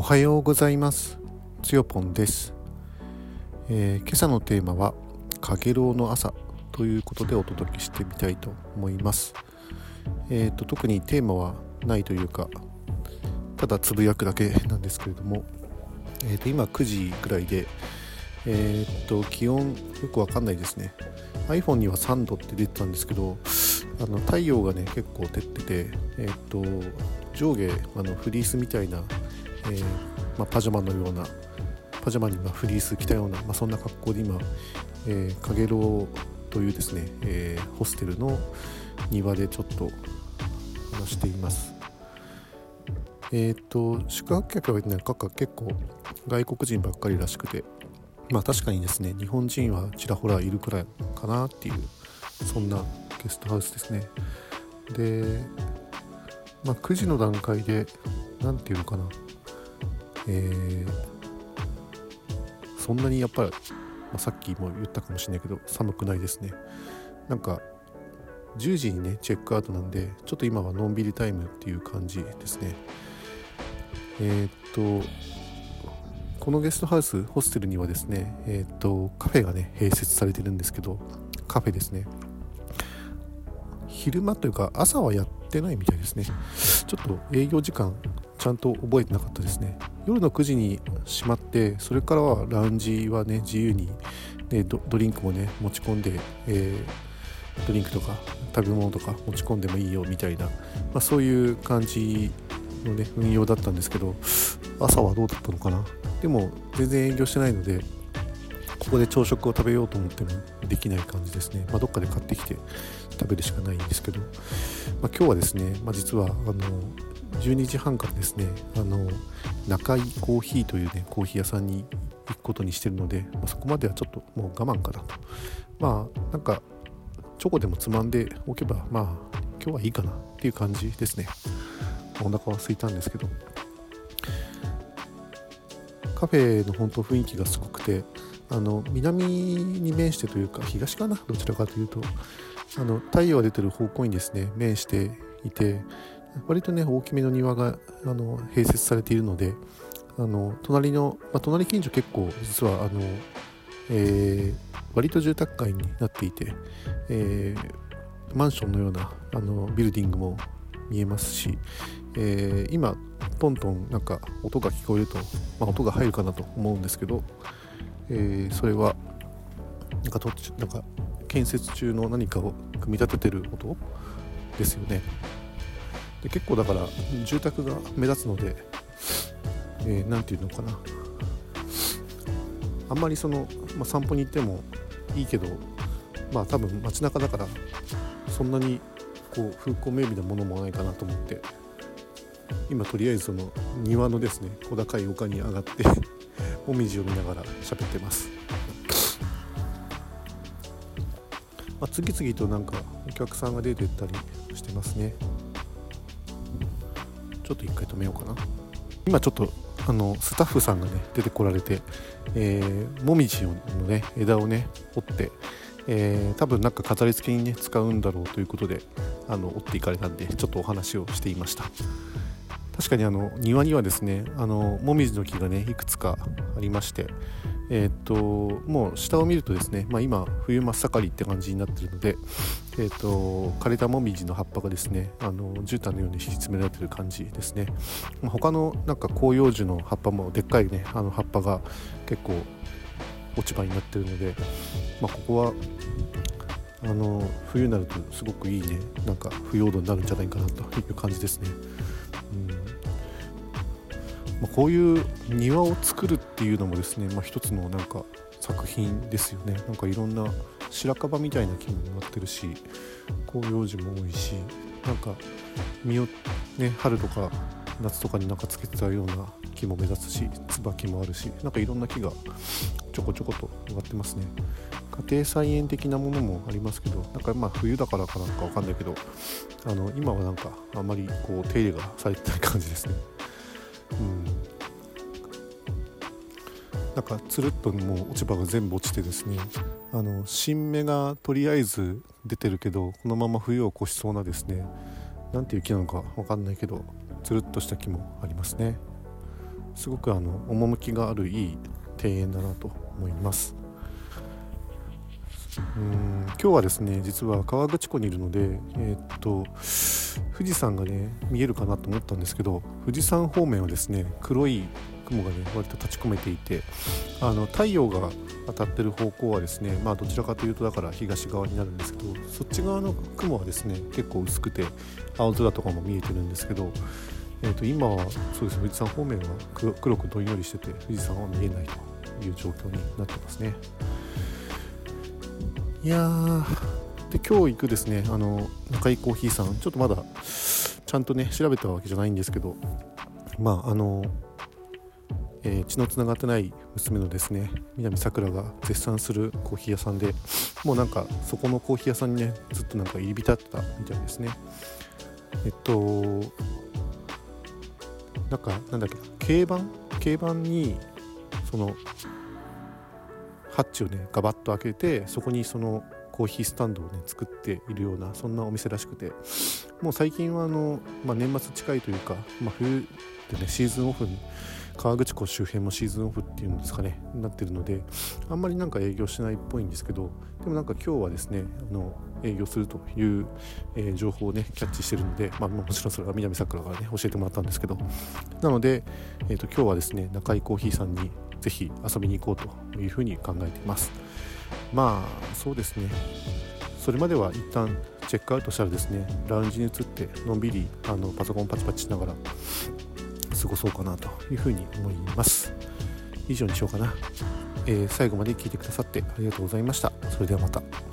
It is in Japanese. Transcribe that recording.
おはようございます。つよぽんです、えー、今朝のテーマはかげろうの朝ということでお届けしてみたいと思います。えーと、特にテーマはないというかただつぶやくだけなんですけれども、えーと、今9時くらいでえー、っと気温よくわかんないですね。iPhone には3度って出てたんですけどあの太陽がね結構照ってて、えー、っと上下あのフリースみたいな、えー、まあ、パジャマのようなパジャマにまフリース着たような、まあ、そんな格好で今、えー、かげろうというですね、えー、ホステルの庭でちょっと話しています。えっ、と宿泊客はね結構外国人ばっかりらしくてまあ確かにですね日本人はちらほらいるくらいかなっていうそんなゲストハウスですね。でまあ、9時の段階で何て言うのかな。えー、そんなにやっぱり、まあ、さっきも言ったかもしれないけど寒くないですね。なんか10時にねチェックアウトなんでちょっと今はのんびりタイムっていう感じですね。えー、っとこのゲストハウスホステルにはですねえー、っとカフェがね併設されてるんですけどカフェですね。昼間というか朝はやってないみたいですね。ちょっと営業時間ちゃんと覚えてなかったですね。夜の9時に閉まってそれからはラウンジはね自由に、ね、ドリンクもね持ち込んで、えー、ドリンクとか食べ物とか持ち込んでもいいよみたいな、まあ、そういう感じのね運用だったんですけど朝はどうだったのかな？でも全然営業してないのでここで朝食を食べようと思ってもできない感じですね、まあ、どっかで買ってきて食べるしかないんですけど、まあ、今日はですね、まあ、実はあの12時半からですねあの中井コーヒーというねコーヒー屋さんに行くことにしてるので、まあ、そこまではちょっともう我慢かなと。まあなんかチョコでもつまんでおけばまあ今日はいいかなっていう感じですね。お腹は空いたんですけど。カフェの本当雰囲気がすごくてあの南に面してというか東かな？どちらかというと。あの太陽が出てる方向にですね面していて割とね大きめの庭があの併設されているのであの隣の、まあ、隣近所結構実はあの、えー、割と住宅街になっていて、えー、マンションのようなあのビルディングも見えますし、えー、今トントンなんか音が聞こえると、まあ、音が入るかなと思うんですけど、え、それはなんかとなんか建設中の何かを組み立ててる音ですよね。で結構だから住宅が目立つので何、えー、て言うのかな。あんまりその、まあ、散歩に行ってもいいけどまあ多分街中だからそんなにこう風光明媚なものもないかなと思って今とりあえずその庭のですね小高い丘に上がって もみじを見ながら喋ってます。まあ、次々となんかお客さんが出てったりしてますね。ちょっと一回止めようかな。今ちょっとあのスタッフさんがね出てこられて、えー、もみじのね枝をね折って、えー、多分なんか飾り付けにね使うんだろうということであの折っていかれたんでちょっとお話をしていました。確かにあの庭にはですねあのもみじの木がねいくつかありましてえー、っともう下を見るとですね、まあ、今冬真っ盛りって感じになってるので、えー、っと枯れたもみじの葉っぱがですねあの絨毯のように敷き詰められてる感じですね、まあ、他のなんか広葉樹の葉っぱもでっかいねあの葉っぱが結構落ち葉になってるので、まあ、ここはあの冬になるとすごくいいねなんか腐葉土になるんじゃないかなという感じですね。まあ、こういう庭を作るっていうのもですね、まあ、一つのなんか作品ですよね。なんかいろんな白樺みたいな木もなってるし広葉樹も多いしなんか実をね春とか夏とかになんかつけてたような木も目立つし椿もあるしなんかいろんな木がちょこちょこと植わってますね。家庭菜園的なものもありますけどなんかまあ冬だからかなんかわかんないけどあの今はなんかあまりこう手入れがされてない感じですね。うん。なんかつるっともう落ち葉が全部落ちてですねあの新芽がとりあえず出てるけどこのまま冬を越しそうなですね何ていう木なのか分かんないけどつるっとした木もありますね。すごくあの趣があるいい庭園だなと思います。うん今日はですね実は河口湖にいるので、えー、っと富士山がね見えるかなと思ったんですけど富士山方面はですね黒い雲がね割と立ち込めていてあの太陽が当たってる方向はですねまあどちらかというとだから東側になるんですけどそっち側の雲はですね結構薄くて青空とかも見えてるんですけど、えー、と今はそうです富士山方面は黒くどんよりしてて富士山は見えないという状況になってますね。いやーで今日行くですねあの中井コーヒーさんちょっとまだちゃんとね調べたわけじゃないんですけどまああのえー、血のつながってない娘のですね南さくらが絶賛するコーヒー屋さんでもうなんかそこのコーヒー屋さんにねずっとなんか入り浸ってたみたいですね。えっとなんかなんだっけ軽バン？軽バンにそのハッチをねガバッと開けてそこにそのコーヒースタンドをね作っているようなそんなお店らしくてもう最近はあの、まあ、年末近いというか、まあ、冬でねシーズンオフに河口湖周辺もシーズンオフっていうんですかねなってるのであんまりなんか営業しないっぽいんですけどでもなんか今日はですねあの営業するという、えー、情報をねキャッチしてるので、まあ、もちろんそれは南桜からね教えてもらったんですけどなので、えーと、今日はですね中井コーヒーさんにぜひ遊びに行こうというふうに考えています。まあそうですね。それまでは一旦チェックアウトしたらですねラウンジに移ってのんびりあのパソコンパチパチしながら過ごそうかなというふうに思います。以上にしようかな、えー、最後まで聞いてくださってありがとうございました。それではまた。